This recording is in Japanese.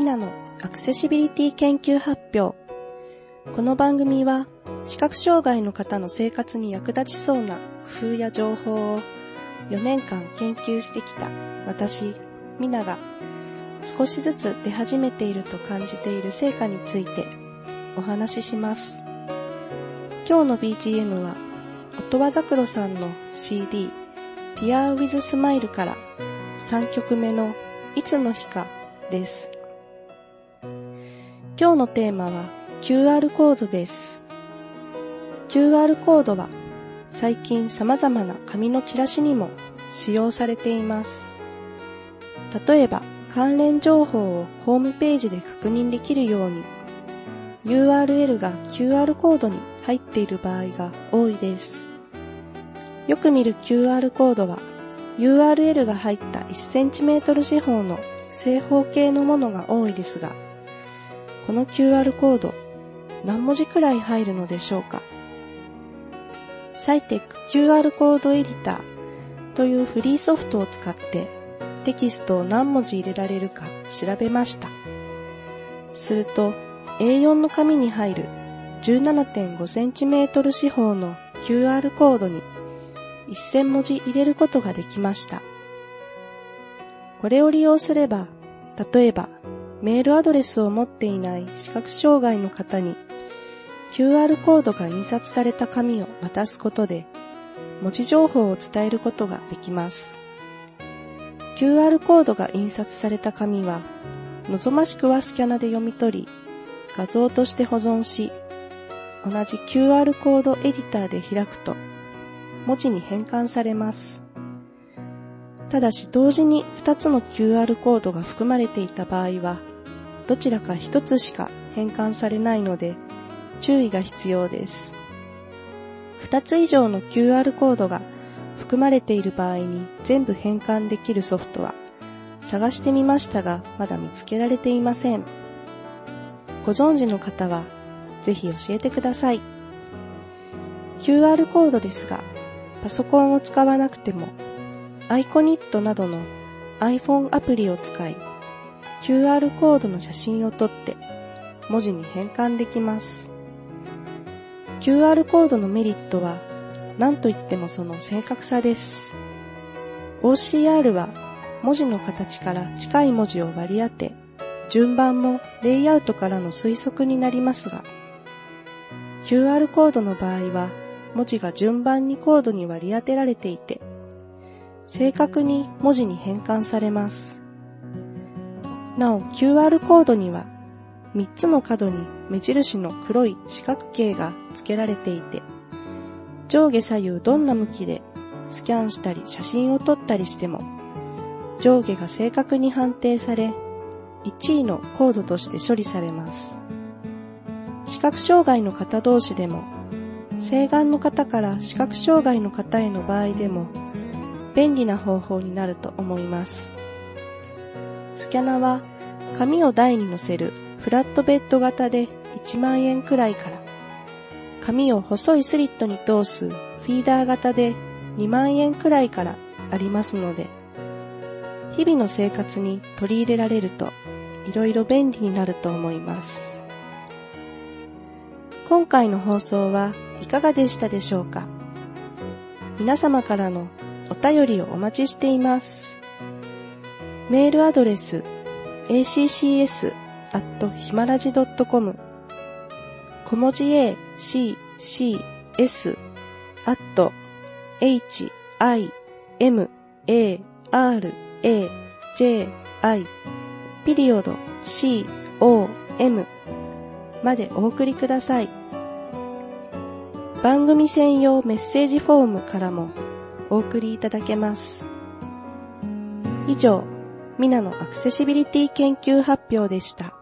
ミナのアクセシビリティ研究発表。この番組は視覚障害の方の生活に役立ちそうな工夫や情報を4年間研究してきた私、ミナが少しずつ出始めていると感じている成果についてお話しします。今日の BGM は音羽桜さんの CD Tear with Smile から3曲目のいつの日かです。今日のテーマは QR コードです。QR コードは最近様々な紙のチラシにも使用されています。例えば関連情報をホームページで確認できるように URL が QR コードに入っている場合が多いです。よく見る QR コードは URL が入った 1cm 四方の正方形のものが多いですが、この QR コード何文字くらい入るのでしょうか？サイテック QR コードエディターというフリーソフトを使ってテキストを何文字入れられるか調べました。すると A4 の紙に入る 17.5cm 四方の QR コードに1000文字入れることができました。これを利用すれば、例えばメールアドレスを持っていない視覚障害の方に QR コードが印刷された紙を渡すことで文字情報を伝えることができます。QR コードが印刷された紙は望ましくはスキャナで読み取り画像として保存し同じ QR コードエディターで開くと文字に変換されます。ただし同時に2つの QR コードが含まれていた場合はどちらか1つしか変換されないので注意が必要です。2つ以上の QR コードが含まれている場合に全部変換できるソフトは探してみましたがまだ見つけられていません。ご存知の方はぜひ教えてください。QR コードですがパソコンを使わなくてもアイコニットなどの iPhone アプリを使い QR コードの写真を撮って文字に変換できます。QR コードのメリットは何といってもその正確さです。OCR は文字の形から近い文字を割り当て、順番もレイアウトからの推測になりますが、QR コードの場合は文字が順番にコードに割り当てられていて、正確に文字に変換されます。なお QR コードには3つの角に目印の黒い四角形が付けられていて、上下左右どんな向きでスキャンしたり写真を撮ったりしても、上下が正確に判定され、1位のコードとして処理されます。視覚障害の方同士でも、請願の方から視覚障害の方への場合でも、便利な方法になると思います。スキャナは紙を台に乗せるフラットベッド型で1万円くらいから、紙を細いスリットに通すフィーダー型で2万円くらいからありますので、日々の生活に取り入れられるといろいろ便利になると思います。今回の放送はいかがでしたでしょうか？皆様からのお便りをお待ちしています。メールアドレス ,accs.himalaj.com, 小文字 a, c, c, s, at, h, i, m, a, r, a, j, i, ピリオド c, o, m までお送りください。番組専用メッセージフォームからもお送りいただけます。以上、ミナのアクセシビリティ研究発表でした。